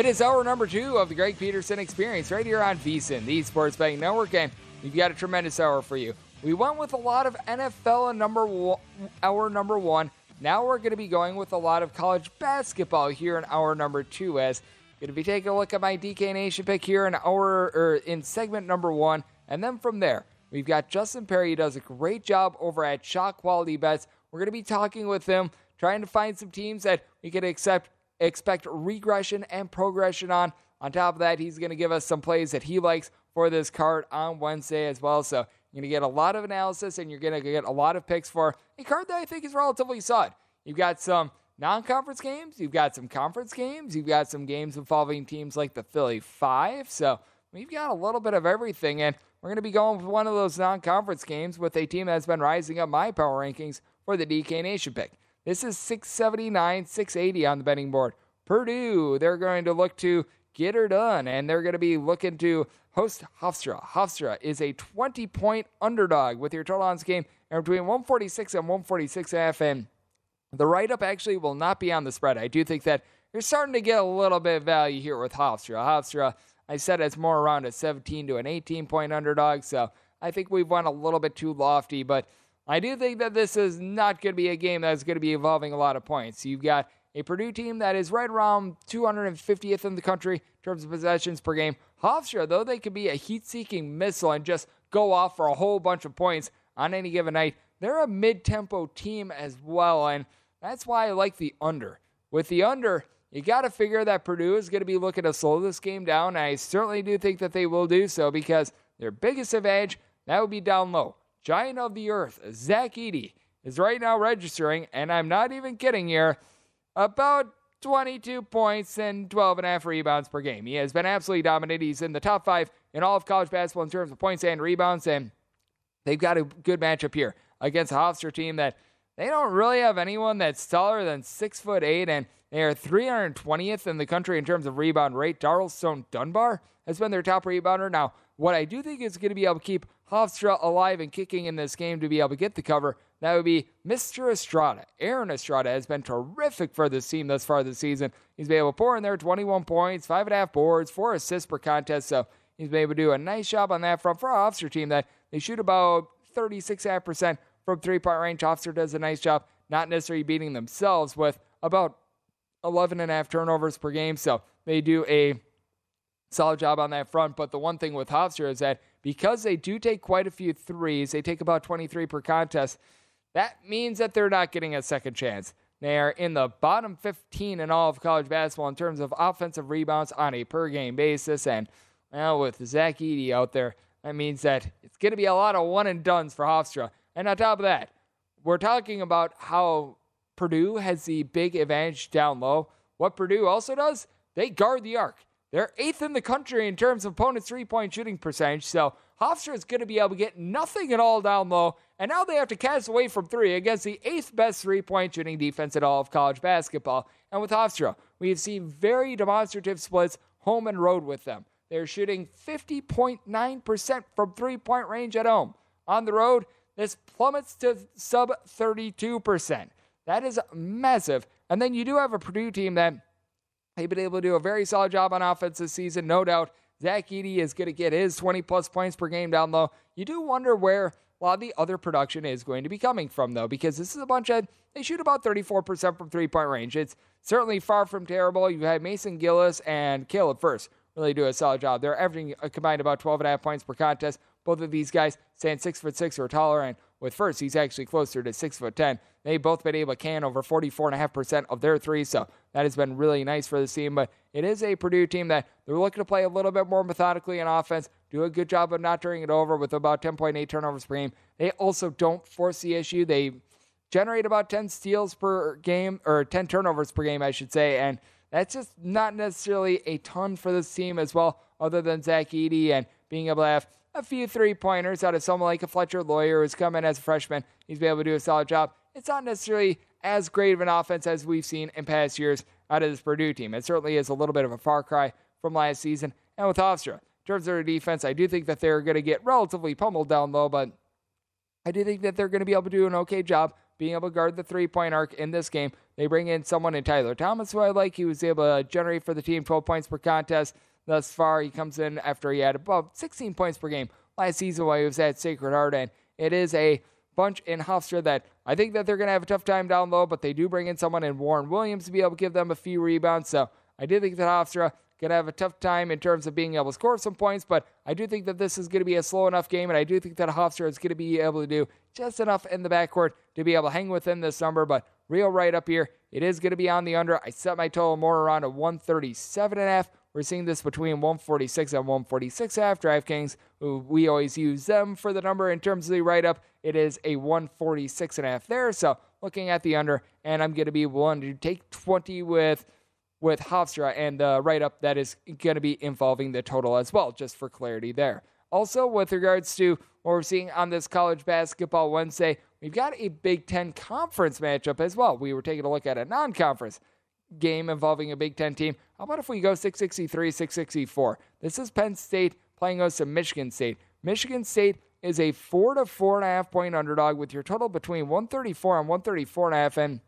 It is hour number two of the Greg Peterson Experience right here on VSIN, the Sports Betting Network, and we've got a tremendous hour for you. We went with a lot of NFL in number one, hour number one. Now we're going to be going with a lot of college basketball here in hour number two. As going to be taking a look at my DK Nation pick here in hour or in segment number one, and then from there we've got Justin Perry. He does a great job over at Shot Quality Bets. We're going to be talking with him, trying to find some teams that we can accept expect regression and progression on. On top of that, he's going to give us some plays that he likes for this card on Wednesday as well. So you're going to get a lot of analysis and you're going to get a lot of picks for a card that I think is relatively solid. You've got some non-conference games, you've got some conference games, you've got some games involving teams like the Philly Five. So we've got a little bit of everything, and we're going to be going with one of those non-conference games with a team that's been rising up my power rankings for the DK Nation pick. This is 679, 680 on the betting board. Purdue, they're going to look to get her done, and they're going to be looking to host Hofstra. Hofstra is a 20 point underdog with your total on this game and between 146 and 146 half. And the write up actually will not be on the spread. I do think that you're starting to get a little bit of value here with Hofstra. Hofstra, I said it's more around a 17 to an 18 point underdog, so I think we've went a little bit too lofty, but I do think that this is not going to be a game that's going to be involving a lot of points. You've got a Purdue team that is right around 250th in the country in terms of possessions per game. Hofstra, though they could be a heat seeking missile and just go off for a whole bunch of points on any given night, they're a mid tempo team as well. And that's why I like the under. With the under, you got to figure that Purdue is going to be looking to slow this game down. I certainly do think that they will do so because their biggest advantage, that would be down low. Giant of the Earth, Zach Edey, is right now registering, and I'm not even kidding here, about 22 points and 12 and a half rebounds per game. He has been absolutely dominant. He's in the top five in all of college basketball in terms of points and rebounds, and they've got a good matchup here against a Hofstra team that they don't really have anyone that's taller than six foot eight, and they are 320th in the country in terms of rebound rate. Darlinstone Dubar has been their top rebounder. Now, what I do think is going to be able to keep Hofstra alive and kicking in this game to be able to get the cover, that would be Mr. Estrada. Aaron Estrada has been terrific for this team thus far this season. He's been able to pour in there 21 points, five and a half boards, four assists per contest. So he's been able to do a nice job on that front for our Hofstra team that they shoot about 36.5% from three point range. Hofstra does a nice job, not necessarily beating themselves with about 11 and a half turnovers per game. So they do a solid job on that front. But the one thing with Hofstra is that because they do take quite a few threes, they take about 23 per contest. That means that they're not getting a second chance. They are in the bottom 15 in all of college basketball in terms of offensive rebounds on a per game basis. And well, with Zach Edey out there, that means that it's going to be a lot of one and duns for Hofstra. And on top of that, we're talking about how Purdue has the big advantage down low. What Purdue also does, they guard the arc. They're eighth in the country in terms of opponent's three point shooting percentage. So Hofstra is going to be able to get nothing at all down low. And now they have to cast away from three against the eighth best three point shooting defense at all of college basketball. And with Hofstra, we have seen very demonstrative splits home and road with them. They're shooting 50.9% from three point range at home. On the road, this plummets to sub 32%. That is massive. And then you do have a Purdue team that they've been able to do a very solid job on offense this season, no doubt. Zach Edey is going to get his 20 plus points per game down low. You do wonder where a lot of the other production is going to be coming from, though, because this is a bunch of, they shoot about 34% from three point range. It's certainly far from terrible. You had Mason Gillis and Caleb Furst really do a solid job. They're averaging uh, combined about 12 and a half points per contest. Both of these guys stand six foot six or taller, and with Furst. he's actually closer to six foot ten. They've both been able to can over 44.5% of their three, so that has been really nice for the team. But it is a Purdue team that they're looking to play a little bit more methodically in offense, do a good job of not turning it over with about 10.8 turnovers per game. They also don't force the issue. They generate about 10 steals per game, or 10 turnovers per game, I should say, and that's just not necessarily a ton for this team as well, other than Zach Edey and being able to have a few three pointers out of someone like a Fletcher Loyer who's come in as a freshman. He's been able to do a solid job. It's not necessarily as great of an offense as we've seen in past years out of this Purdue team. It certainly is a little bit of a far cry from last season. And with Hofstra, in terms of their defense, I do think that they're going to get relatively pummeled down low, but I do think that they're going to be able to do an okay job being able to guard the three point arc in this game. They bring in someone in Tyler Thomas, who I like. He was able to generate for the team 12 points per contest thus far. He comes in after he had about 16 points per game last season while he was at Sacred Heart, and it is a bunch in Hofstra that I think that they're going to have a tough time down low, but they do bring in someone in Warren Williams to be able to give them a few rebounds. So I do think that Hofstra going to have a tough time in terms of being able to score some points, but I do think that this is going to be a slow enough game, and I do think that Hofstra is going to be able to do just enough in the backcourt to be able to hang within this number. But real right up here, it is going to be on the under. I set my total more around a 137 and a half. We're seeing this between 146 and 146 half. DraftKings, we always use them for the number in terms of the write up. It is a 146 and a half there. So looking at the under, and I'm going to be willing to take 20 with with Hofstra and the write up that is going to be involving the total as well, just for clarity there. Also, with regards to what we're seeing on this college basketball Wednesday, we've got a Big Ten conference matchup as well. We were taking a look at a non conference game involving a Big Ten team. How about if we go 663, 664? This is Penn State playing us to Michigan State. Michigan State is a four to four and a half point underdog with your total between 134 and 134 and a half. And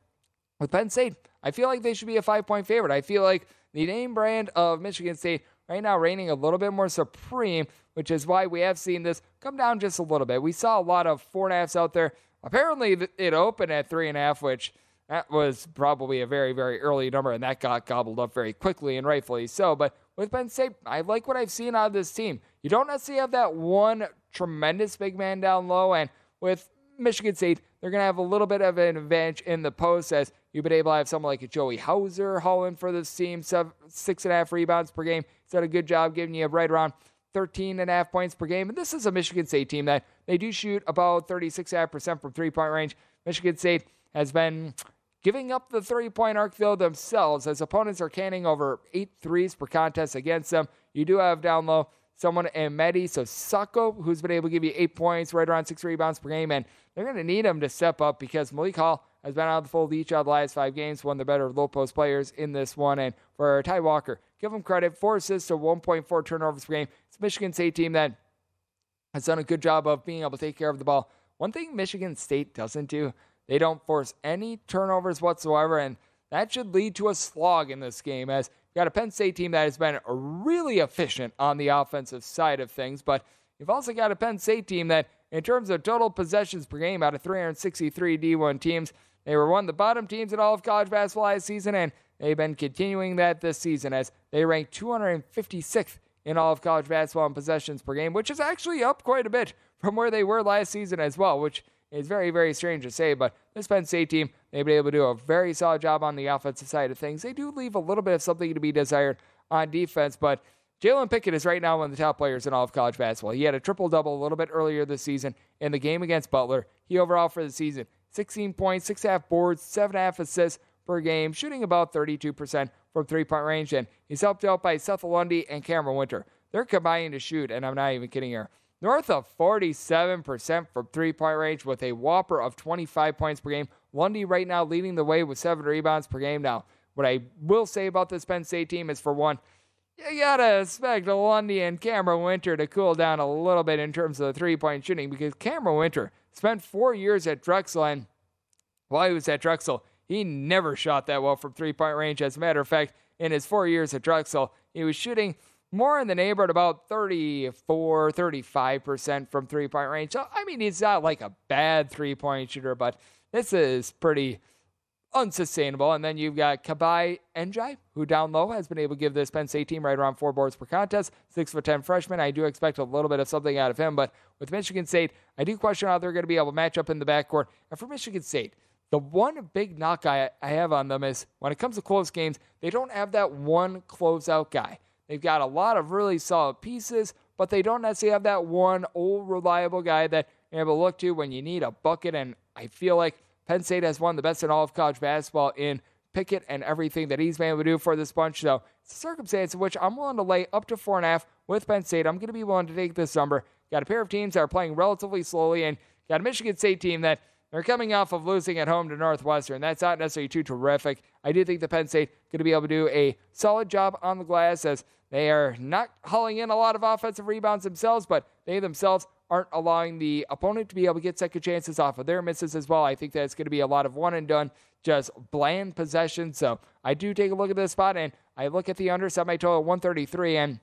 with Penn State, I feel like they should be a five point favorite. I feel like the name brand of Michigan State right now reigning a little bit more supreme, which is why we have seen this come down just a little bit. We saw a lot of four and a halfs out there. Apparently, it opened at three and a half, which that was probably a very, very early number, and that got gobbled up very quickly and rightfully so. But with Penn State, I like what I've seen out of this team. You don't necessarily have that one tremendous big man down low, and with Michigan State, they're going to have a little bit of an advantage in the post as you've been able to have someone like a Joey Hauser hauling for this team, seven, six and a half rebounds per game. He's done a good job giving you right around 13 and a half points per game. And this is a Michigan State team that they do shoot about 36.5% from three point range. Michigan State has been giving up the three point arc, though, themselves, as opponents are canning over eight threes per contest against them. You do have down low someone in Mady Sissoko, who's been able to give you eight points, right around six rebounds per game, and they're going to need him to step up because Malik Hall has been out of the fold each of the last five games, one of the better low post players in this one. And for Ty Walker, give him credit, four assists to 1.4 turnovers per game. It's Michigan State team that has done a good job of being able to take care of the ball. One thing Michigan State doesn't do, they don't force any turnovers whatsoever, and that should lead to a slog in this game as you got a Penn State team that has been really efficient on the offensive side of things, but you've also got a Penn State team that, in terms of total possessions per game out of 363 D1 teams, they were one of the bottom teams in all of college basketball last season, and They've been continuing that this season as they rank 256th in all of college basketball in possessions per game, which is actually up quite a bit from where they were last season as well, which is very, very strange to say. But this Penn State team, they've been able to do a very solid job on the offensive side of things. They do leave a little bit of something to be desired on defense, but Jalen Pickett is right now one of the top players in all of college basketball. He had a triple double a little bit earlier this season in the game against Butler. He overall for the season 16 points, six half boards, seven half assists per game, shooting about 32% from three point range. And he's helped out by Seth Lundy and Camren Wynter. They're combining to shoot, and I'm not even kidding here, north of 47% from three point range with a whopper of 25 points per game. Lundy right now leading the way with seven rebounds per game. Now, what I will say about this Penn State team is for one, you gotta expect Lundy and Camren Wynter to cool down a little bit in terms of the three point shooting because Camren Wynter spent four years at Drexel, and while he was at Drexel, he never shot that well from three point range. As a matter of fact, in his four years at Drexel, he was shooting more in the neighborhood about 34, 35% from three point range. So, I mean, he's not like a bad three point shooter, but this is pretty unsustainable. And then you've got Kebba Njie, who down low has been able to give this Penn State team right around four boards per contest. Six foot ten freshman. I do expect a little bit of something out of him, but with Michigan State, I do question how they're going to be able to match up in the backcourt. And for Michigan State, the one big knock I, I have on them is when it comes to close games, they don't have that one closeout guy. They've got a lot of really solid pieces, but they don't necessarily have that one old reliable guy that you're able to look to when you need a bucket. And I feel like Penn State has one of the best in all of college basketball in Pickett and everything that he's been able to do for this bunch. So it's a circumstance in which I'm willing to lay up to four and a half with Penn State. I'm going to be willing to take this number. Got a pair of teams that are playing relatively slowly, and got a Michigan State team that they're coming off of losing at home to Northwestern. That's not necessarily too terrific. I do think the Penn State going to be able to do a solid job on the glass as they are not hauling in a lot of offensive rebounds themselves, but they themselves aren't allowing the opponent to be able to get second chances off of their misses as well. I think that it's going to be a lot of one and done, just bland possession. So I do take a look at this spot and I look at the under semi total 133. And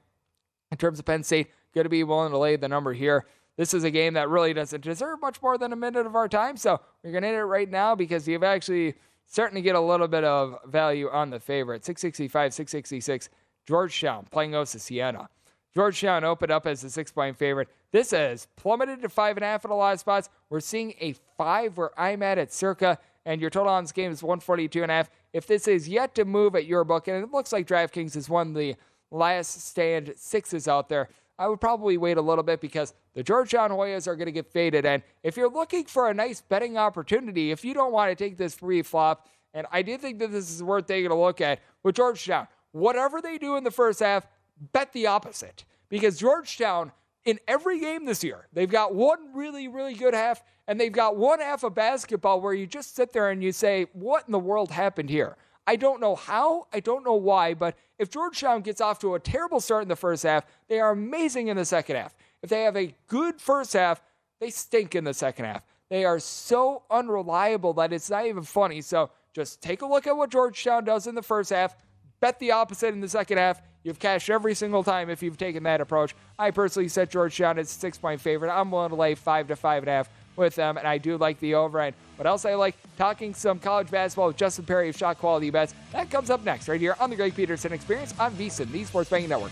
in terms of Penn State, going to be willing to lay the number here. This is a game that really doesn't deserve much more than a minute of our time. So we're going to hit it right now because you've actually starting to get a little bit of value on the favorite. 665, 666. Georgetown playing Osa Siena. Georgetown opened up as a six point favorite. This has plummeted to five and a half in a lot of spots. We're seeing a five where I'm at at circa, and your total on this game is 142 and a half. If this is yet to move at your book, and it looks like DraftKings is one of the last stand sixes out there, I would probably wait a little bit because the Georgetown Hoyas are going to get faded. And if you're looking for a nice betting opportunity, if you don't want to take this free flop, and I do think that this is worth taking a look at with Georgetown, whatever they do in the first half, bet the opposite because Georgetown in every game this year, they've got one really, really good half, and they've got one half of basketball where you just sit there and you say, What in the world happened here? I don't know how, I don't know why, but if Georgetown gets off to a terrible start in the first half, they are amazing in the second half. If they have a good first half, they stink in the second half. They are so unreliable that it's not even funny. So just take a look at what Georgetown does in the first half, bet the opposite in the second half, You've cashed every single time if you've taken that approach. I personally set Georgetown as six point favorite. I'm willing to lay five to five and a half with them, and I do like the over. And what else I like? Talking some college basketball with Justin Perry of Shot Quality Bets. That comes up next, right here on the Greg Peterson Experience on VSIN, the Sports Betting Network.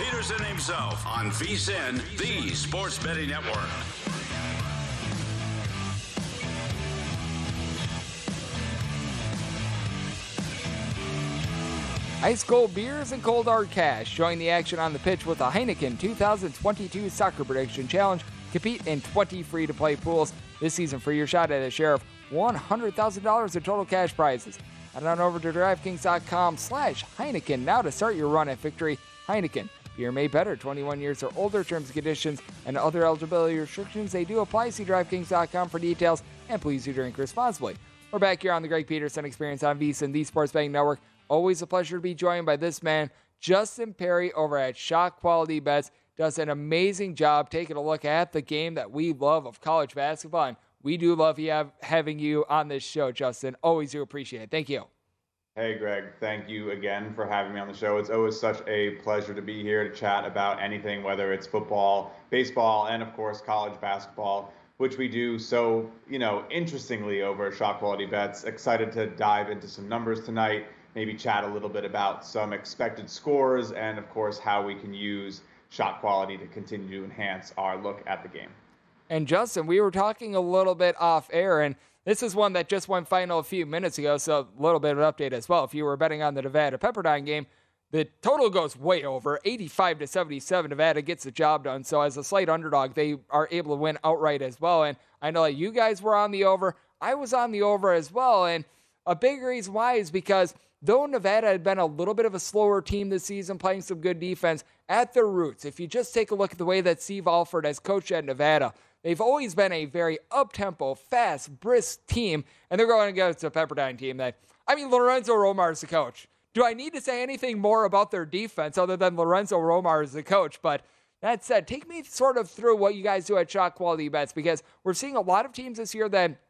Peterson himself on VSIN, the Sports Betting Network. Ice cold beers and cold hard cash. Join the action on the pitch with the Heineken 2022 Soccer Prediction Challenge. Compete in 20 free to play pools this season for your shot at a share of $100,000 in total cash prizes. Head on over to DraftKings.com slash Heineken now to start your run at victory. Heineken, beer made better, 21 years or older. Terms and conditions and other eligibility restrictions, they do apply. See DraftKings.com for details, and please do drink responsibly. We're back here on the Greg Peterson Experience on VSIN, the Sports Betting Network. Always a pleasure to be joined by this man, Justin Perry, over at Shot Quality Bets. Does an amazing job taking a look at the game that we love of college basketball. And we do love you have, having you on this show, Justin. Always do appreciate it. Thank you. Hey, Greg. Thank you again for having me on the show. It's always such a pleasure to be here to chat about anything, whether it's football, baseball, and of course, college basketball, which we do so, you know, interestingly over Shot Quality Bets. Excited to dive into some numbers tonight, maybe chat a little bit about some expected scores, and of course, how we can use shot quality to continue to enhance our look at the game. And Justin, we were talking a little bit off air, and this is one that just went final a few minutes ago, so a little bit of an update as well. If you were betting on the Nevada Pepperdine game, the total goes way over 85 to 77. Nevada gets the job done. So, as a slight underdog, they are able to win outright as well. And I know that you guys were on the over. I was on the over as well. And a big reason why is because though Nevada had been a little bit of a slower team this season, playing some good defense, at their roots, if you just take a look at the way that Steve Alford has coached at Nevada, They've always been a very up tempo, fast, brisk team, and they're going against a Pepperdine team that, I mean, Lorenzo Romar is the coach. Do I need to say anything more about their defense other than Lorenzo Romar is the coach? But that said, take me sort of through what you guys do at Shot Quality Bets because we're seeing a lot of teams this year that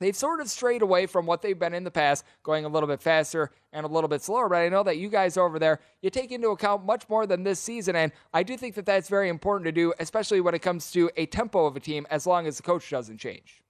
they've sort of strayed away from what they've been in the past, going a little bit faster and a little bit slower. But I know that you guys over there, you take into account much more than this season. And I do think that that's very important to do, especially when it comes to a tempo of a team, as long as the coach doesn't change.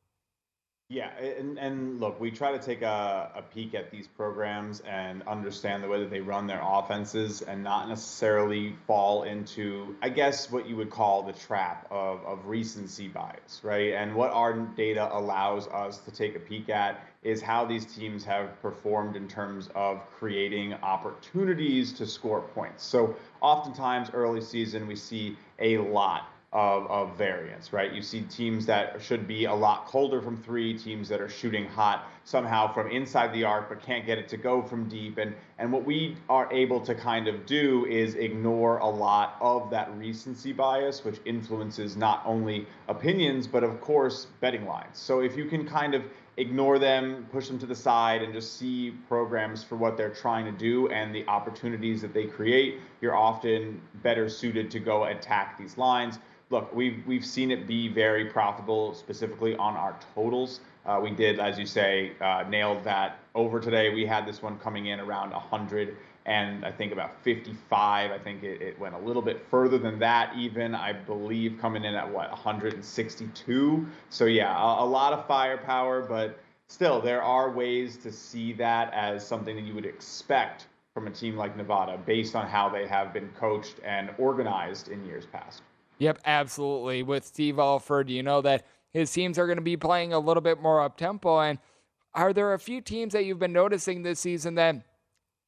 Yeah, and, and look, we try to take a, a peek at these programs and understand the way that they run their offenses and not necessarily fall into, I guess, what you would call the trap of, of recency bias, right? And what our data allows us to take a peek at is how these teams have performed in terms of creating opportunities to score points. So oftentimes early season, we see a lot of, of variance, right? You see teams that should be a lot colder from three, teams that are shooting hot somehow from inside the arc but can't get it to go from deep. And, and what we are able to kind of do is ignore a lot of that recency bias, which influences not only opinions, but of course, betting lines. So if you can kind of ignore them, push them to the side, and just see programs for what they're trying to do and the opportunities that they create, you're often better suited to go attack these lines look, we've we've seen it be very profitable, specifically on our totals. Uh, we did, as you say, uh, nailed that over today. We had this one coming in around 100 and I think about 55. I think it, it went a little bit further than that, even I believe coming in at what 162. So yeah, a, a lot of firepower, but still, there are ways to see that as something that you would expect from a team like Nevada, based on how they have been coached and organized in years past. Yep, absolutely. With Steve Alford, you know that his teams are going to be playing a little bit more up tempo. And are there a few teams that you've been noticing this season that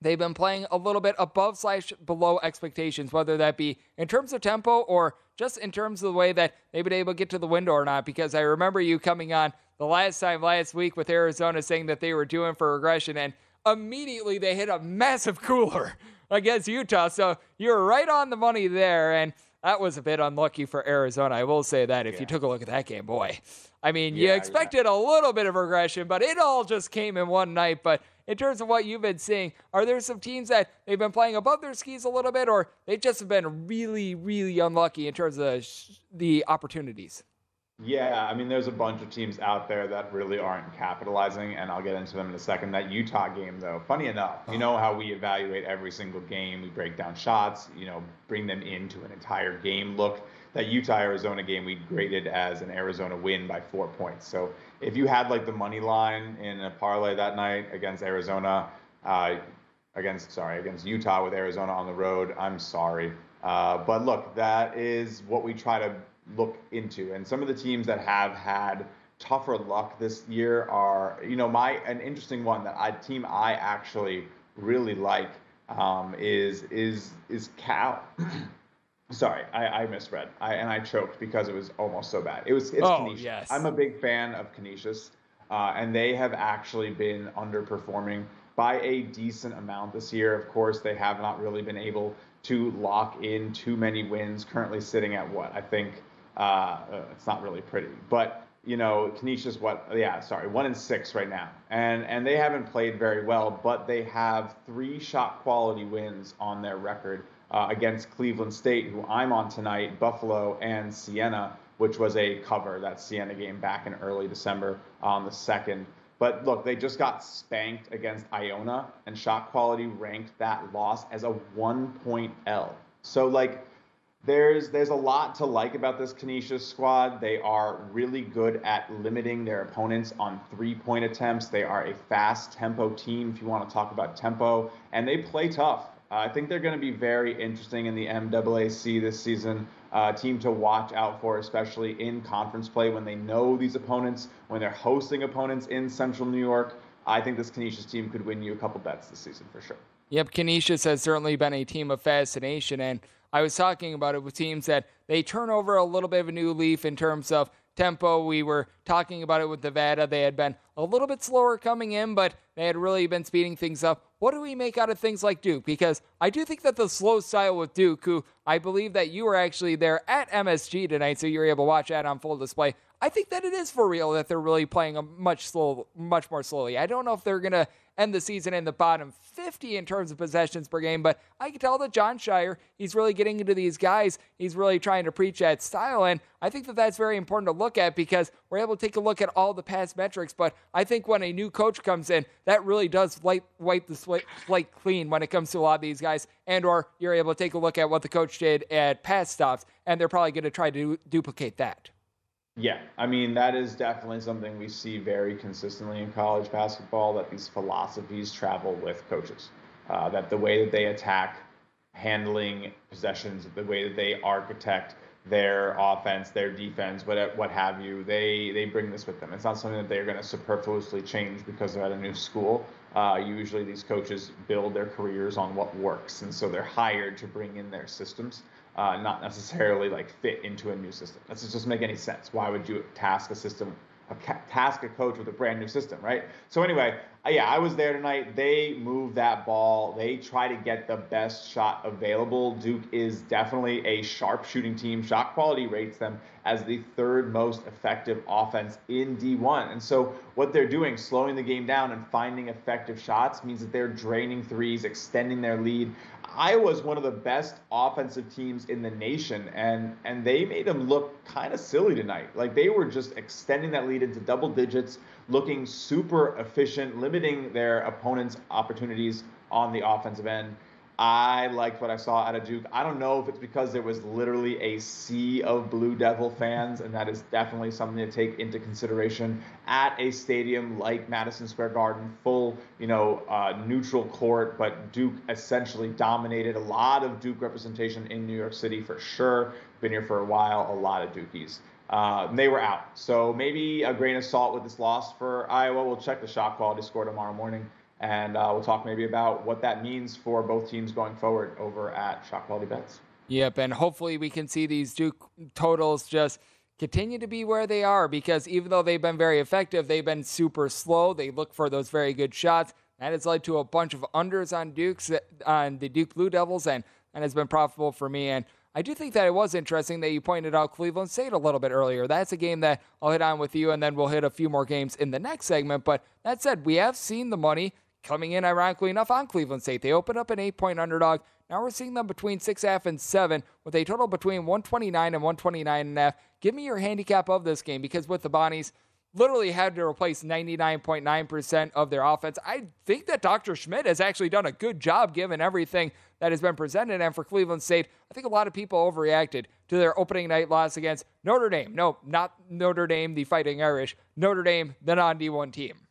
they've been playing a little bit above slash below expectations, whether that be in terms of tempo or just in terms of the way that they've been able to get to the window or not? Because I remember you coming on the last time last week with Arizona saying that they were doing for regression, and immediately they hit a massive cooler against Utah. So you're right on the money there. And that was a bit unlucky for Arizona. I will say that if yeah. you took a look at that game, boy. I mean, yeah, you expected yeah. a little bit of regression, but it all just came in one night. But in terms of what you've been seeing, are there some teams that they've been playing above their skis a little bit, or they just have been really, really unlucky in terms of the opportunities? Yeah, I mean, there's a bunch of teams out there that really aren't capitalizing, and I'll get into them in a second. That Utah game, though, funny enough, you know how we evaluate every single game, we break down shots, you know, bring them into an entire game look. That Utah Arizona game we graded as an Arizona win by four points. So if you had like the money line in a parlay that night against Arizona, uh, against sorry against Utah with Arizona on the road, I'm sorry. Uh, but look, that is what we try to look into. And some of the teams that have had tougher luck this year are, you know, my an interesting one that I team I actually really like um, is is is Cal. Sorry, I, I misread, I, and I choked because it was almost so bad. It was it's oh, Canisius. Yes. I'm a big fan of Canisius, uh, and they have actually been underperforming by a decent amount this year. Of course, they have not really been able to lock in too many wins. Currently sitting at what I think uh, it's not really pretty, but you know, Canisius, what? Yeah, sorry, one in six right now, and and they haven't played very well, but they have three shot quality wins on their record uh, against Cleveland State, who I'm on tonight, Buffalo, and Siena, which was a cover that Siena game back in early December on the second. But look, they just got spanked against Iona, and shot quality ranked that loss as a one point L. So like there's there's a lot to like about this Canisius squad. They are really good at limiting their opponents on three-point attempts. They are a fast tempo team, if you want to talk about tempo, and they play tough. Uh, I think they're going to be very interesting in the MAAC this season. Uh, team to watch out for, especially in conference play when they know these opponents, when they're hosting opponents in Central New York. I think this Canisius team could win you a couple bets this season for sure. Yep, Canisius has certainly been a team of fascination, and I was talking about it with teams that they turn over a little bit of a new leaf in terms of tempo. We were talking about it with Nevada. They had been a little bit slower coming in, but they had really been speeding things up. What do we make out of things like Duke? Because I do think that the slow style with Duke, who I believe that you were actually there at MSG tonight, so you were able to watch that on full display. I think that it is for real that they're really playing a much slow, much more slowly. I don't know if they're gonna end the season in the bottom 50 in terms of possessions per game. But I can tell that Jon Scheyer, he's really getting into these guys. He's really trying to preach that style. And I think that that's very important to look at because we're able to take a look at all the past metrics. But I think when a new coach comes in, that really does wipe, wipe the slate clean when it comes to a lot of these guys. And or you're able to take a look at what the coach did at past stops. And they're probably going to try to duplicate that. Yeah, I mean that is definitely something we see very consistently in college basketball. That these philosophies travel with coaches. Uh, that the way that they attack, handling possessions, the way that they architect their offense, their defense, what what have you, they they bring this with them. It's not something that they're going to superfluously change because they're at a new school. Uh, usually, these coaches build their careers on what works, and so they're hired to bring in their systems uh, not necessarily like fit into a new system. That doesn't just make any sense. Why would you task a system, a task a coach with a brand new system, right? So anyway, uh, yeah, I was there tonight. They move that ball. They try to get the best shot available. Duke is definitely a sharp shooting team. Shot quality rates them as the third most effective offense in D1. And so what they're doing, slowing the game down and finding effective shots, means that they're draining threes, extending their lead. Iowa's one of the best offensive teams in the nation, and and they made them look kind of silly tonight. Like they were just extending that lead into double digits, looking super efficient, limiting their opponents' opportunities on the offensive end. I liked what I saw out of Duke. I don't know if it's because there was literally a sea of Blue Devil fans, and that is definitely something to take into consideration at a stadium like Madison Square Garden, full, you know, uh, neutral court. But Duke essentially dominated a lot of Duke representation in New York City for sure. Been here for a while, a lot of Dukies. Uh, they were out. So maybe a grain of salt with this loss for Iowa. We'll check the shot quality score tomorrow morning, and uh, we'll talk maybe about what that means for both teams going forward over at Shot Quality Bets. Yep, and hopefully we can see these Duke totals just continue to be where they are because even though they've been very effective, they've been super slow. They look for those very good shots. That has led to a bunch of unders on Duke's on the Duke Blue Devils, and and has been profitable for me. And I do think that it was interesting that you pointed out Cleveland State a little bit earlier. That's a game that I'll hit on with you, and then we'll hit a few more games in the next segment. But that said, we have seen the money coming in, ironically enough, on Cleveland State. They opened up an eight point underdog. Now we're seeing them between six and seven, with a total between 129 and 129 and a half. Give me your handicap of this game because with the Bonnies, literally had to replace 99.9% of their offense. I think that Dr. Schmidt has actually done a good job given everything that has been presented. And for Cleveland State, I think a lot of people overreacted to their opening night loss against Notre Dame. No, not Notre Dame, the Fighting Irish. Notre Dame, the non D1 team.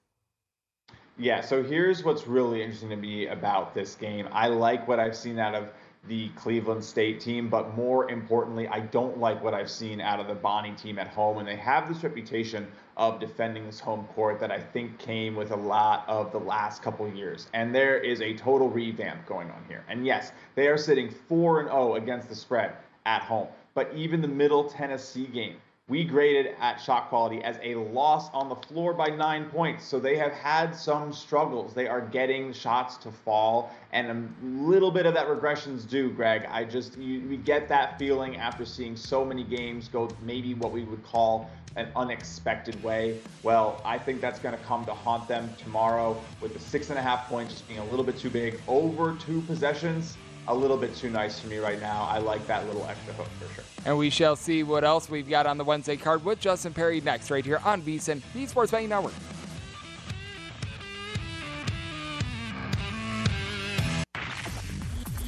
Yeah, so here's what's really interesting to me about this game. I like what I've seen out of the Cleveland State team, but more importantly, I don't like what I've seen out of the Bonnie team at home. And they have this reputation of defending this home court that I think came with a lot of the last couple years. And there is a total revamp going on here. And yes, they are sitting 4 and 0 against the spread at home. But even the Middle Tennessee game, we graded at shot quality as a loss on the floor by nine points. So they have had some struggles. They are getting shots to fall, and a little bit of that regression's due, Greg. I just, you, we get that feeling after seeing so many games go maybe what we would call an unexpected way. Well, I think that's going to come to haunt them tomorrow with the six and a half points just being a little bit too big over two possessions a little bit too nice for me right now. I like that little extra hook for sure. And we shall see what else we've got on the Wednesday card with Justin Perry next, right here on VSIN, the Sports Betting Network.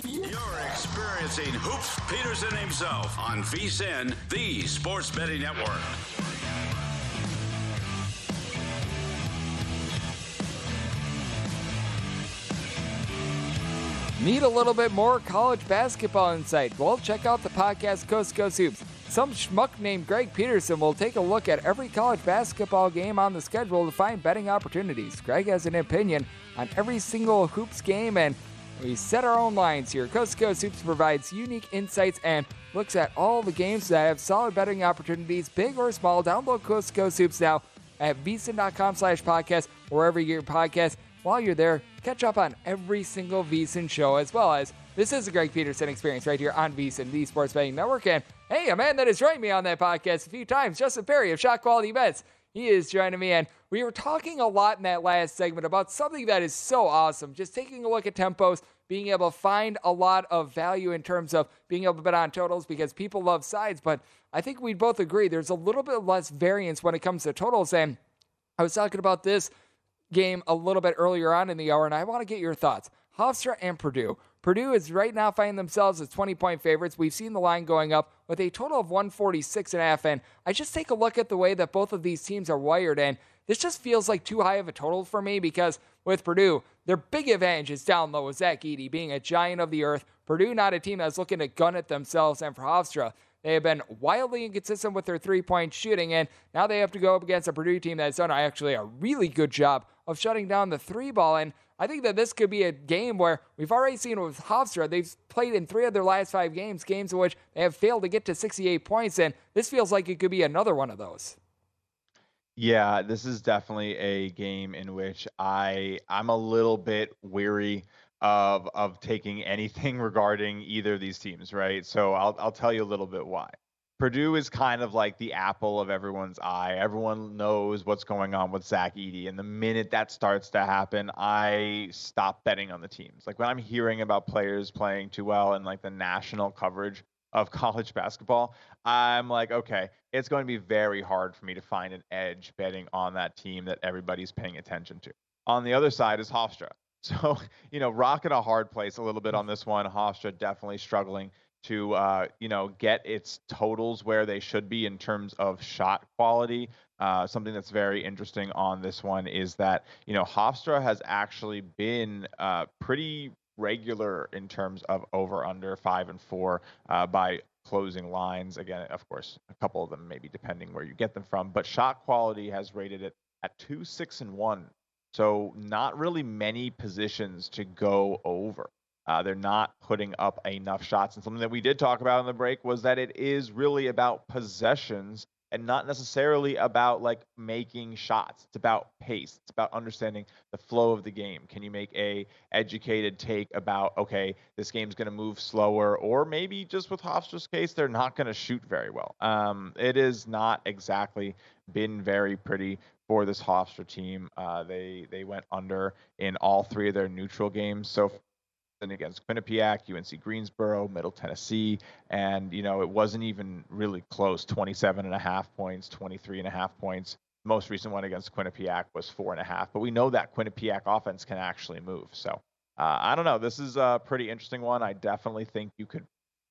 You're experiencing Hoops Peterson himself on VSIN, the Sports Betting Network. Need a little bit more college basketball insight? Well, check out the podcast Coast Coast Hoops. Some schmuck named Greg Peterson will take a look at every college basketball game on the schedule to find betting opportunities. Greg has an opinion on every single Hoops game, and we set our own lines here. Coast Coast Hoops provides unique insights and looks at all the games that have solid betting opportunities, big or small. Download Coast Coast Hoops now at vsin.com slash podcast, wherever your podcast. While you're there, catch up on every single VSIN show, as well as this is the Greg Peterson experience right here on VSIN, the Sports Betting Network. And hey, a man that has joined me on that podcast a few times, Justin Perry of Shot Quality Bets. He is joining me, and we were talking a lot in that last segment about something that is so awesome. Just taking a look at tempos, being able to find a lot of value in terms of being able to bet on totals because people love sides. But I think we both agree there's a little bit less variance when it comes to totals. And I was talking about this game a little bit earlier on in the hour, and I want to get your thoughts. Hofstra and Purdue. Purdue is right now finding themselves as 20 point favorites. We've seen the line going up with a total of 146 and a half. And I just take a look at the way that both of these teams are wired, and this just feels like too high of a total for me because with Purdue, their big advantage is down low with Zach Edey being a giant of the earth. Purdue not a team that's looking to gun it themselves, and for Hofstra, they have been wildly inconsistent with their three point shooting, and now they have to go up against a Purdue team that's done actually a really good job of shutting down the three ball. And I think that this could be a game where we've already seen with Hofstra, they've played in three of their last five games, games in which they have failed to get to 68 points, and this feels like it could be another one of those. Yeah, this is definitely a game in which I I'm a little bit weary of of taking anything regarding either of these teams, right? So I'll I'll tell you a little bit why. Purdue is kind of like the apple of everyone's eye. Everyone knows what's going on with Zach Edey. And the minute that starts to happen, I stop betting on the teams. Like when I'm hearing about players playing too well and like the national coverage of college basketball, I'm like, okay, it's going to be very hard for me to find an edge betting on that team that everybody's paying attention to. On the other side is Hofstra. So, you know, rocking a hard place a little bit on this one. Hofstra definitely struggling to, uh, you know, get its totals where they should be in terms of shot quality. Uh, something that's very interesting on this one is that, you know, Hofstra has actually been uh, pretty regular in terms of over under five and four uh, by closing lines. Again, of course, a couple of them maybe depending where you get them from, but shot quality has rated it at two, six, and one. So not really many positions to go over. Uh, they're not putting up enough shots. And something that we did talk about in the break was that it is really about possessions and not necessarily about like making shots. It's about pace. It's about understanding the flow of the game. Can you make a educated take about okay, this game's going to move slower, or maybe just with Hofstra's case, they're not going to shoot very well. Um, it is not exactly been very pretty for this Hofstra team. Uh, they they went under in all three of their neutral games so against Quinnipiac, UNC Greensboro, Middle Tennessee, and you know it wasn't even really close. 27 and a half points, 23 and a half points. Most recent one against Quinnipiac was four and a half, but we know that Quinnipiac offense can actually move. So uh, I don't know. This is a pretty interesting one. I definitely think you could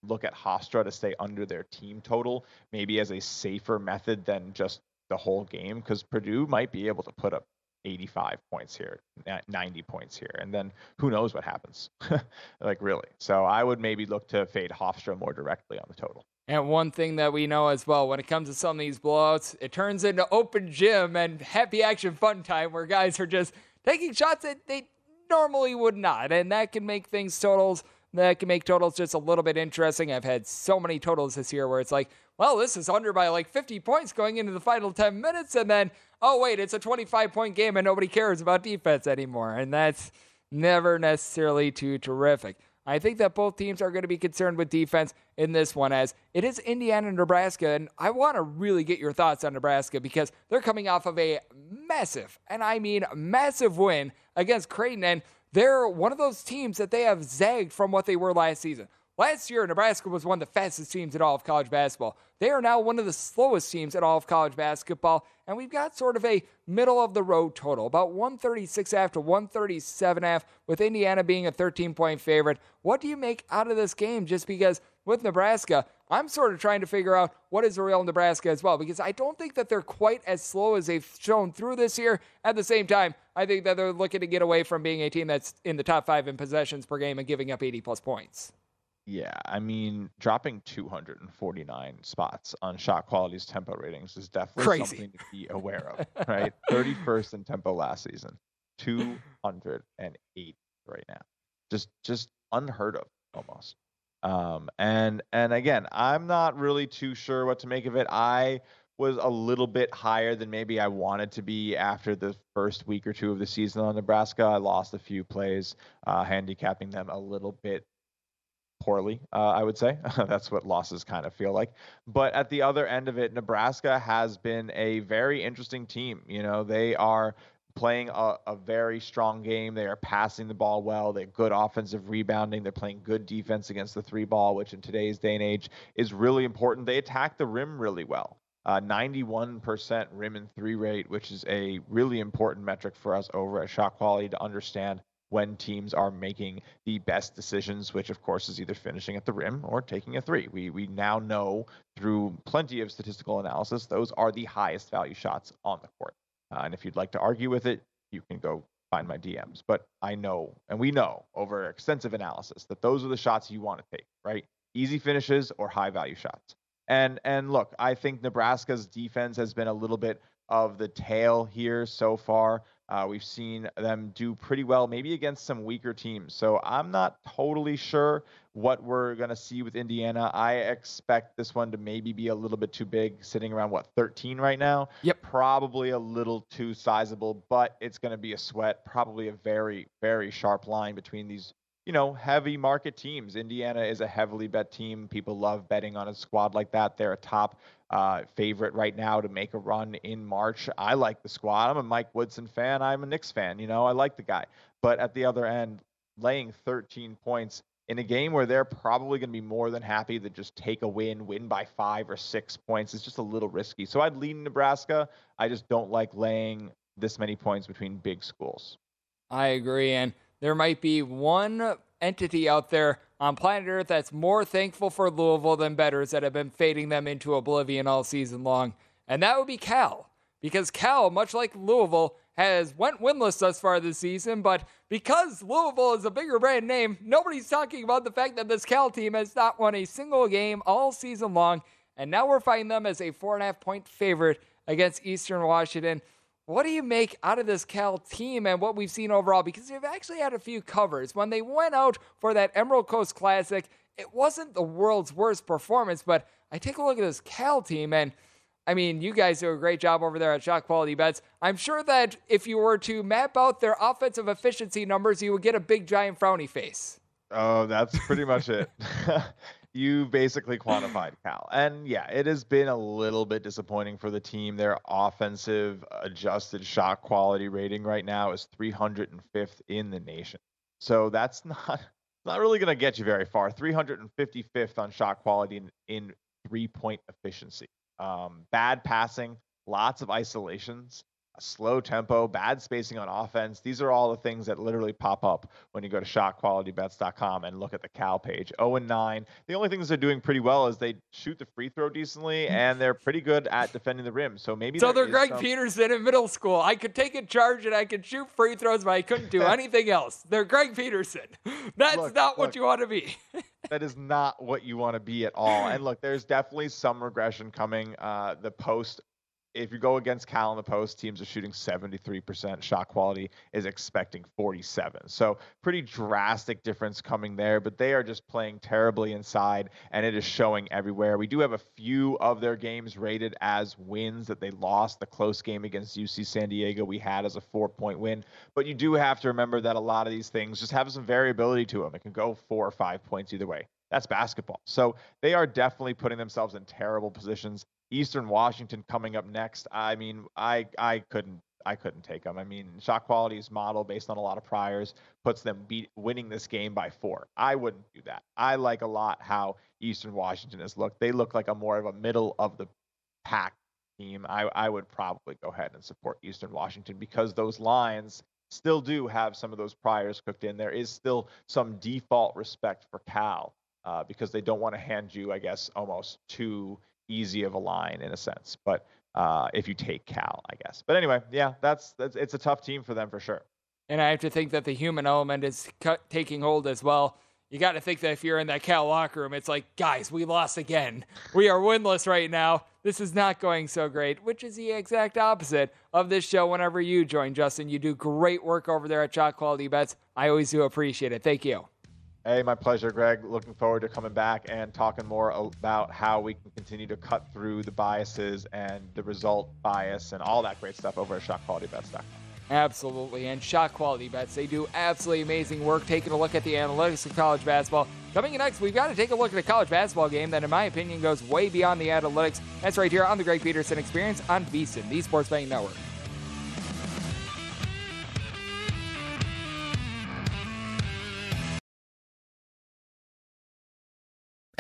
look at Hofstra to stay under their team total, maybe as a safer method than just the whole game, because Purdue might be able to put up 85 points here, 90 points here, and then who knows what happens? like really. So I would maybe look to fade Hofstra more directly on the total. And one thing that we know as well, when it comes to some of these blowouts, it turns into open gym and happy action fun time where guys are just taking shots that they normally would not, and that can make things totals that can make totals just a little bit interesting. I've had so many totals this year where it's like, well, this is under by like 50 points going into the final 10 minutes, and then, oh, wait, it's a 25 point game and nobody cares about defense anymore. And that's never necessarily too terrific. I think that both teams are going to be concerned with defense in this one, as it is Indiana and Nebraska. And I want to really get your thoughts on Nebraska because they're coming off of a massive, and I mean massive win against Creighton. And they're one of those teams that they have zagged from what they were last season. Last year, Nebraska was one of the fastest teams in all of college basketball. They are now one of the slowest teams in all of college basketball, and we've got sort of a middle of the road total, about 136 after 137 half, with Indiana being a 13 point favorite. What do you make out of this game? Just because with Nebraska, I'm sort of trying to figure out what is the real Nebraska as well, because I don't think that they're quite as slow as they've shown through this year. At the same time, I think that they're looking to get away from being a team that's in the top five in possessions per game and giving up 80 plus points. Yeah, I mean, dropping 249 spots on shot quality's tempo ratings is definitely Crazy. something to be aware of, right? 31st in tempo last season, 208 right now. Just just unheard of almost. Um, and and again, I'm not really too sure what to make of it. I was a little bit higher than maybe I wanted to be after the first week or two of the season on Nebraska. I lost a few plays, uh, handicapping them a little bit poorly, uh, I would say. That's what losses kind of feel like. But at the other end of it, Nebraska has been a very interesting team. You know, they are playing a, a, very strong game. They are passing the ball well. They're good offensive rebounding. They're playing good defense against the three ball, which in today's day and age is really important. They attack the rim really well. Uh, 91% rim and three rate, which is a really important metric for us over at Shot Quality to understand when teams are making the best decisions, which of course is either finishing at the rim or taking a three. We we now know through plenty of statistical analysis those are the highest value shots on the court. Uh, and if you'd like to argue with it, you can go find my DMs. But I know, and we know over extensive analysis that those are the shots you want to take, right? Easy finishes or high value shots. And and look, I think Nebraska's defense has been a little bit of the tail here so far. Uh, we've seen them do pretty well, maybe against some weaker teams. So I'm not totally sure what we're going to see with Indiana. I expect this one to maybe be a little bit too big, sitting around what 13 right now. Yep. Probably a little too sizable, but it's going to be a sweat. Probably a very, very sharp line between these you know, heavy market teams. Indiana is a heavily bet team. People love betting on a squad like that. They're a top uh, favorite right now to make a run in March. I like the squad. I'm a Mike Woodson fan. I'm a Knicks fan. You know, I like the guy. But at the other end, laying 13 points in a game where they're probably going to be more than happy to just take a win, win by five or six points, is just a little risky. So I'd lean Nebraska. I just don't like laying this many points between big schools. I agree. And there might be one entity out there on planet Earth that's more thankful for Louisville than betters that have been fading them into oblivion all season long. And that would be Cal. Because Cal, much like Louisville, has went winless thus far this season, but because Louisville is a bigger brand name, nobody's talking about the fact that this Cal team has not won a single game all season long, and now we're fighting them as a four and a half point favorite against Eastern Washington. What do you make out of this Cal team and what we've seen overall? Because they've actually had a few covers. When they went out for that Emerald Coast Classic, it wasn't the world's worst performance, but I take a look at this Cal team and I mean, you guys do a great job over there at Shot Quality Bets. I'm sure that if you were to map out their offensive efficiency numbers, you would get a big giant frowny face. Oh, that's pretty much it. you basically quantified Cal. And yeah, it has been a little bit disappointing for the team. Their offensive adjusted shot quality rating right now is 305th in the nation. So that's not not really going to get you very far. 355th on shot quality in, in three point efficiency. Um, bad passing, lots of isolations, slow tempo, bad spacing on offense. These are all the things that literally pop up when you go to shotqualitybets.com and look at the Cal page. 0 and 9. The only things they're doing pretty well is they shoot the free throw decently and they're pretty good at defending the rim. So maybe So they're Greg some... Peterson in middle school. I could take a charge and I could shoot free throws, but I couldn't do anything else. They're Greg Peterson. That's look, not look, what you want to be. that is not what you want to be at all. And look, there's definitely some regression coming. Uh, the post if you go against Cal in the post, teams are shooting 73% shot quality, is expecting 47. So pretty drastic difference coming there, but they are just playing terribly inside, and it is showing everywhere. We do have a few of their games rated as wins that they lost. The close game against UC San Diego we had as a four point win, but you do have to remember that a lot of these things just have some variability to them. It can go four or five points either way. That's basketball. So they are definitely putting themselves in terrible positions. Eastern Washington coming up next. I mean, I I couldn't I couldn't take them. I mean, shot quality's model based on a lot of priors puts them beat, winning this game by four. I wouldn't do that. I like a lot how Eastern Washington has looked. They look like a more of a middle of the pack team. I, I would probably go ahead and support Eastern Washington because those lines still do have some of those priors cooked in. There is still some default respect for Cal uh, because they don't want to hand you, I guess, almost two easy of a line in a sense. But uh, if you take Cal, I guess. But anyway, yeah, that's, that's it's a tough team for them for sure. And I have to think that the human element is taking hold as well. You got to think that if you're in that Cal locker room, it's like, guys, we lost again. We are winless right now. This is not going so great, which is the exact opposite of this show. Whenever you join, Justin, you do great work over there at Shot Quality Bets. I always do appreciate it. Thank you. Hey, my pleasure, Greg. Looking forward to coming back and talking more about how we can continue to cut through the biases and the result bias and all that great stuff over at shotqualitybets.com. Absolutely. And Shot Quality Bets, they do absolutely amazing work taking a look at the analytics of college basketball. Coming in next, we've got to take a look at a college basketball game that, in my opinion, goes way beyond the analytics. That's right here on the Greg Peterson Experience on VSiN, the Sports Betting Network.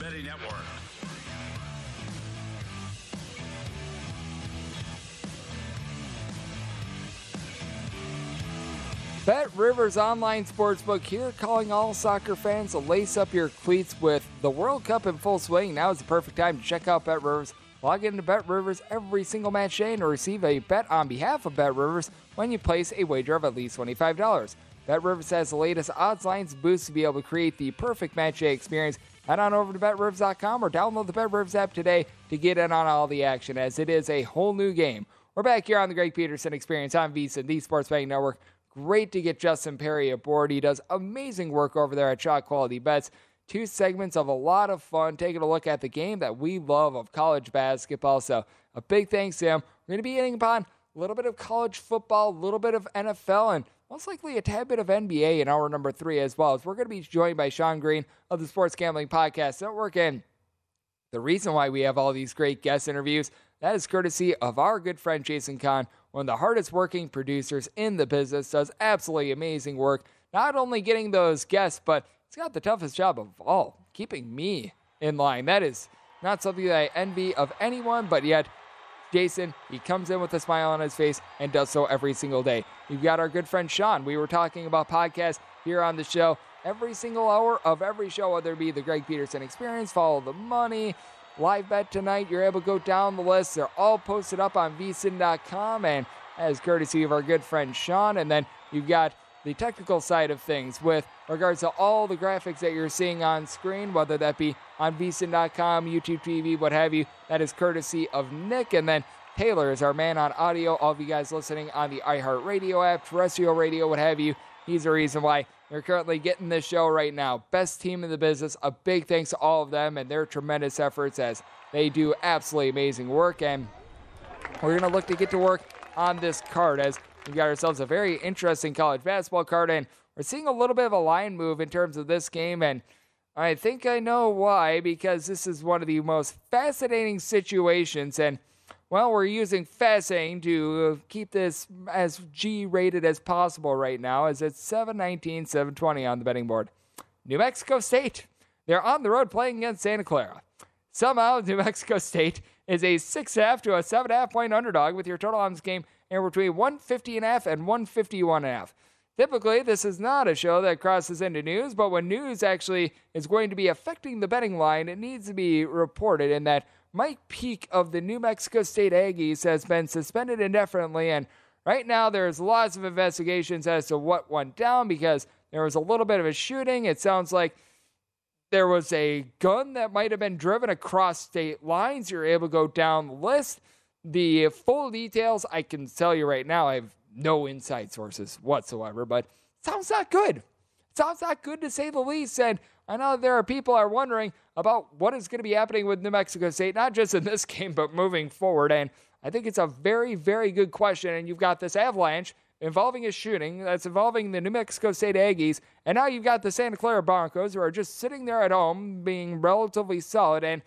Betting Network. Bet Rivers Online Sportsbook here, calling all soccer fans to lace up your cleats with the World Cup in full swing. Now is the perfect time to check out Bet Rivers. Log into Bet Rivers every single match day and receive a bet on behalf of Bet Rivers when you place a wager of at least $25. Bet Rivers has the latest odds lines boosts to be able to create the perfect match day experience. Head on over to BetRivers.com or download the Bet Rivers app today to get in on all the action as it is a whole new game. We're back here on the Greg Peterson Experience on VSIN, the Sports Betting Network. Great to get Justin Perry aboard. He does amazing work over there at Shot Quality Bets. Two segments of a lot of fun, taking a look at the game that we love of college basketball. So, a big thanks to him. We're going to be hitting upon a little bit of college football, a little bit of NFL, and most likely a tad bit of NBA in hour number three as well. As we're going to be joined by Sean Green of the Sports Gambling Podcast Network. And the reason why we have all these great guest interviews, that is courtesy of our good friend Jason Kahn, one of the hardest working producers in the business, does absolutely amazing work, not only getting those guests, but he's got the toughest job of all, keeping me in line. That is not something that I envy of anyone, but yet Jason, he comes in with a smile on his face and does so every single day. You've got our good friend Sean. We were talking about podcasts here on the show every single hour of every show, whether it be the Greg Peterson Experience, Follow the Money, Live Bet Tonight. You're able to go down the list. They're all posted up on vsin.com and as courtesy of our good friend Sean. And then you've got the technical side of things with regards to all the graphics that you're seeing on screen, whether that be on vsin.com, YouTube TV, what have you. That is courtesy of Nick. And then Taylor is our man on audio. All of you guys listening on the iHeartRadio app, terrestrial radio, what have you. He's the reason why you're currently getting this show right now. Best team in the business. A big thanks to all of them and their tremendous efforts as they do absolutely amazing work. And we're going to look to get to work on this card as we got ourselves a very interesting college basketball card. And we're seeing a little bit of a line move in terms of this game. And I think I know why, because this is one of the most fascinating situations. And well, we're using fascinating to keep this as G rated as possible right now, as it's 719, 720 on the betting board. New Mexico State, they're on the road playing against Santa Clara. Somehow, New Mexico State is a 6.5 to a 7.5 point underdog with your total on this game anywhere between 150 and a half and 151 and a half. Typically, this is not a show that crosses into news, but when news actually is going to be affecting the betting line, it needs to be reported in that Mike Peake of the New Mexico State Aggies has been suspended indefinitely, and right now there's lots of investigations as to what went down because there was a little bit of a shooting. It sounds like there was a gun that might have been driven across state lines. You're able to go down the list. The full details, I can tell you right now, I have no inside sources whatsoever, but sounds not good. Sounds not good to say the least. And I know there are people are wondering about what is going to be happening with New Mexico State, not just in this game, but moving forward. And I think it's a very, very good question. And you've got this avalanche involving a shooting that's involving the New Mexico State Aggies. And now you've got the Santa Clara Broncos who are just sitting there at home being relatively solid. And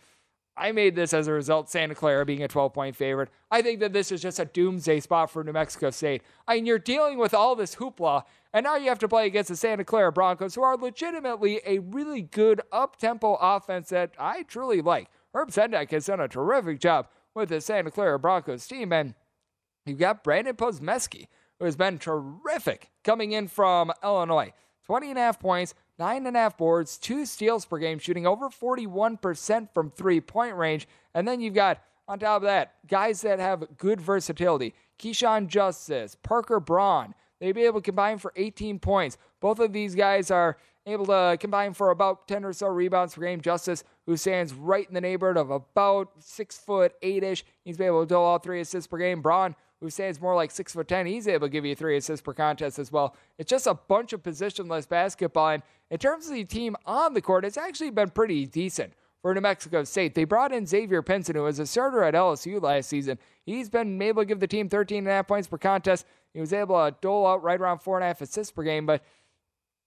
I made this as a result, Santa Clara being a 12 point favorite. I think that this is just a doomsday spot for New Mexico State. I mean, you're dealing with all this hoopla, and now you have to play against the Santa Clara Broncos, who are legitimately a really good up tempo offense that I truly like. Herb Sendek has done a terrific job with the Santa Clara Broncos team, and you've got Brandin Podziemski, who has been terrific coming in from Illinois. 20 and a half points, nine and a half boards, two steals per game, shooting over 41% from three point range. And then you've got, on top of that, guys that have good versatility. Keyshawn Justice, Parker Braun. They'd be able to combine for 18 points. Both of these guys are able to combine for about 10 or so rebounds per game. Justice, who stands right in the neighborhood of about six foot eight ish, he's able to do all three assists per game. Braun, who stands more like six foot ten, he's able to give you three assists per contest as well. It's just a bunch of positionless basketball. And in terms of the team on the court, it's actually been pretty decent for New Mexico State. They brought in Xavier Pinson, who was a starter at LSU last season. He's been able to give the team 13.5 points per contest. He was able to dole out right around 4.5 assists per game. But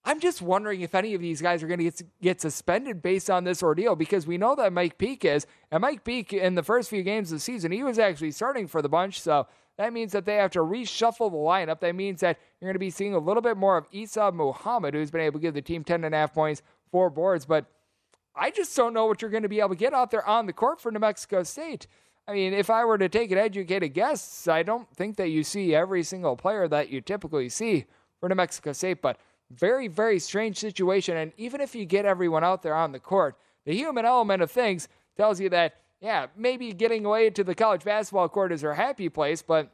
I'm just wondering if any of these guys are going to get, suspended based on this ordeal because we know that Mike Peake is. And Mike Peake, in the first few games of the season, he was actually starting for the bunch. So that means that they have to reshuffle the lineup. That means that you're going to be seeing a little bit more of Isa Muhammad, who's been able to give the team 10 and a half points, four boards. But I just don't know what you're going to be able to get out there on the court for New Mexico State. I mean, if I were to take an educated guess, I don't think that you see every single player that you typically see for New Mexico State, but very, very strange situation. And even if you get everyone out there on the court, the human element of things tells you that, yeah, maybe getting away to the college basketball court is their happy place, but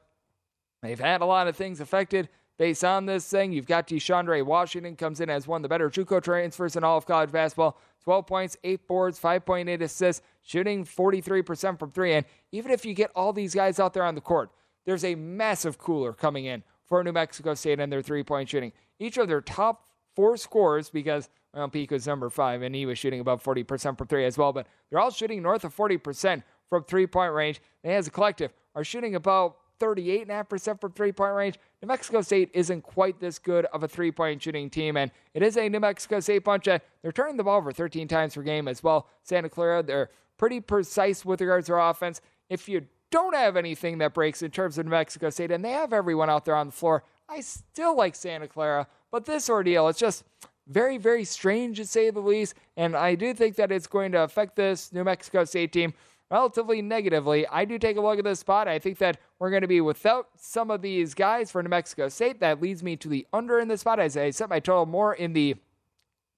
they've had a lot of things affected based on this thing. You've got Deshaundre Washington comes in as one of the better JUCO transfers in all of college basketball. 12 points, 8 boards, 5.8 assists, shooting 43% from three. And even if you get all these guys out there on the court, there's a massive cooler coming in for New Mexico State and their three point shooting. Each of their top four scores, because well, Peake was number five and he was shooting above 40% from three as well, but they're all shooting north of 40% from three point range. They, as a collective, are shooting about 38.5% from three point range. New Mexico State isn't quite this good of a three point shooting team, and it is a New Mexico State bunch. Of, they're turning the ball over 13 times per game as well. Santa Clara, they're pretty precise with regards to their offense. If you don't have anything that breaks in terms of New Mexico State, and they have everyone out there on the floor, I still like Santa Clara. But this ordeal, it's just very, very strange to say the least. And I do think that it's going to affect this New Mexico State team relatively negatively. I do take a look at this spot. I think that we're going to be without some of these guys for New Mexico State. That leads me to the under in this spot as I set my total more in the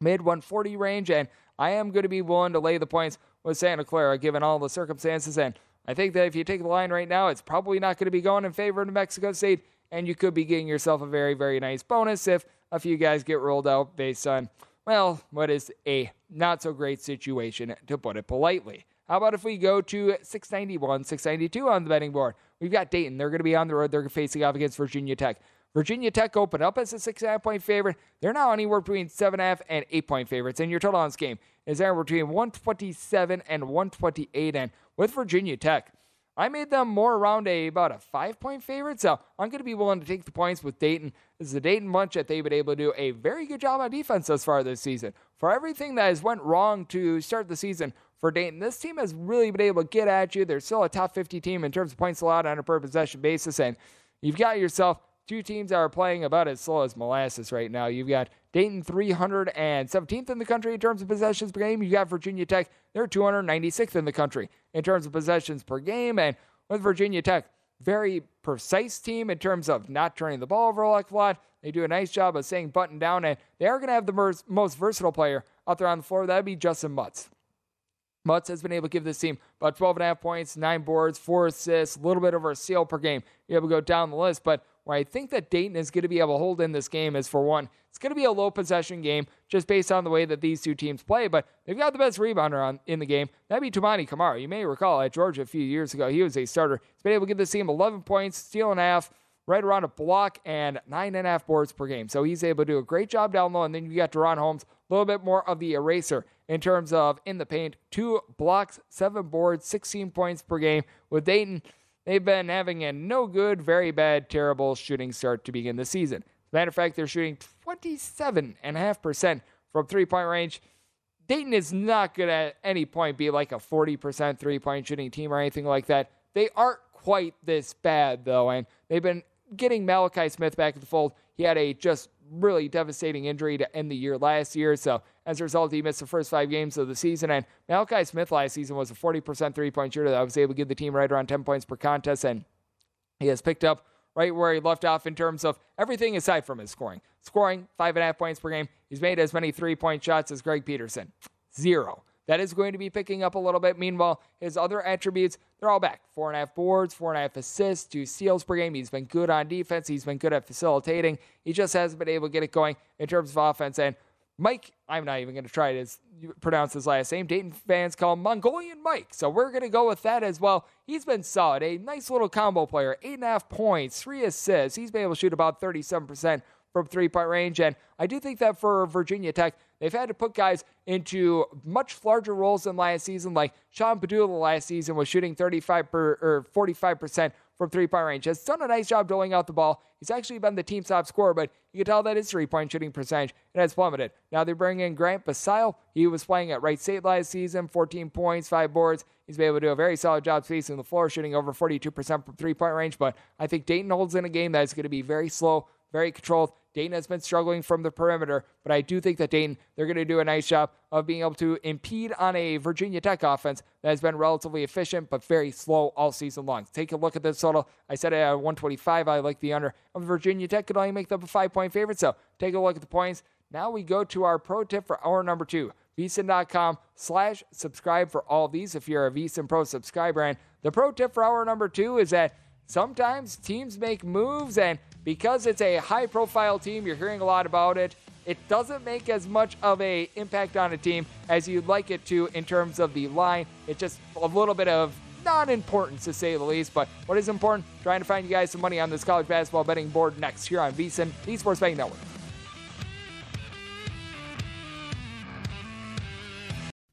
mid 140 range. And I am going to be willing to lay the points with Santa Clara given all the circumstances. And I think that if you take the line right now, it's probably not going to be going in favor of New Mexico State. And you could be getting yourself a very, very nice bonus if a few guys get rolled out based on, well, what is a not so great situation, to put it politely. How about if we go to 691, 692 on the betting board? We've got Dayton. They're going to be on the road. They're facing off against Virginia Tech. Virginia Tech opened up as a six and a half point favorite. They're now anywhere between seven and a half and eight point favorites. And your total on this game is there between 127 and 128. And with Virginia Tech, I made them more around a about a five point favorite. So I'm going to be willing to take the points with Dayton. This is the Dayton bunch that they've been able to do a very good job on defense thus far this season. For everything that has went wrong to start the season, for Dayton. This team has really been able to get at you. They're still a top 50 team in terms of points allowed on a per possession basis, and you've got yourself two teams are playing about as slow as molasses right now. You've got Dayton 317th in the country in terms of possessions per game. You've got Virginia Tech, they're 296th in the country in terms of possessions per game. And with Virginia Tech, very precise team in terms of not turning the ball over a lot. They do a nice job of staying buttoned down, and they are going to have the most versatile player out there on the floor. That would be Justin Mutts. Mutts has been able to give this team about 12 and a half points, nine boards, four assists, a little bit over a steal per game. You're able to go down the list, but where I think that Dayton is going to be able to hold in this game is for one, it's going to be a low possession game just based on the way that these two teams play, but they've got the best rebounder on, in the game. That'd be Toumani Camara. You may recall at Georgia a few years ago, he was a starter. He's been able to give this team 11 points, steal and a half, right around a block, and nine and a half boards per game. So he's able to do a great job down low. And then you got DaRon Holmes, a little bit more of the eraser in terms of in the paint. Two blocks, seven boards, 16 points per game. With Dayton, they've been having a no good, very bad, terrible shooting start to begin the season. Matter of fact, they're shooting 27.5% from three point range. Dayton is not going to at any point be like a 40% three point shooting team or anything like that. They aren't quite this bad, though, and they've been getting Malachi Smith back in the fold. He had a just really devastating injury to end the year last year. So as a result, he missed the first five games of the season. And Malachi Smith last season was a 40% three point shooter that was able to give the team right around 10 points per contest. And he has picked up right where he left off in terms of everything aside from his scoring. Scoring, five and a half points per game. He's made as many three point shots as Greg Peterson. Zero. That is going to be picking up a little bit. Meanwhile, his other attributes, they're all back. Four and a half boards, four and a half assists, two steals per game. He's been good on defense. He's been good at facilitating. He just hasn't been able to get it going in terms of offense. And Mike, I'm not even going to try to pronounce his last name. Dayton fans call him Mongolian Mike. So we're going to go with that as well. He's been solid. A nice little combo player. Eight and a half points, three assists. He's been able to shoot about 37% from three point range. And I do think that for Virginia Tech, they've had to put guys into much larger roles than last season. Like Sean Pedulla last season was shooting 35 per, or 45% from three point range. Has done a nice job doling out the ball. He's actually been the team's top scorer, but you can tell that his three point shooting percentage it has plummeted. Now they bring in Grant Basile. He was playing at Wright State last season, 14 points, five boards. He's been able to do a very solid job spacing the floor, shooting over 42% from three point range. But I think Dayton holds in a game that is going to be very slow, very controlled. Dayton has been struggling from the perimeter, but I do think that Dayton, they're going to do a nice job of being able to impede on a Virginia Tech offense that has been relatively efficient but very slow all season long. Take a look at this total. I said at 125, I like the under. Virginia Tech could only make them a five point favorite, so take a look at the points. Now we go to our pro tip for hour number two. VSIN.com slash subscribe for all these if you're a VSIN Pro subscriber. And the pro tip for hour number two is that sometimes teams make moves and because it's a high profile team, you're hearing a lot about it. It doesn't make as much of a impact on a team as you'd like it to in terms of the line. It's just a little bit of non-importance to say the least. But what is important? Trying to find you guys some money on this college basketball betting board next here on VSIN, the Sports Betting Network.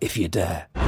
if you dare.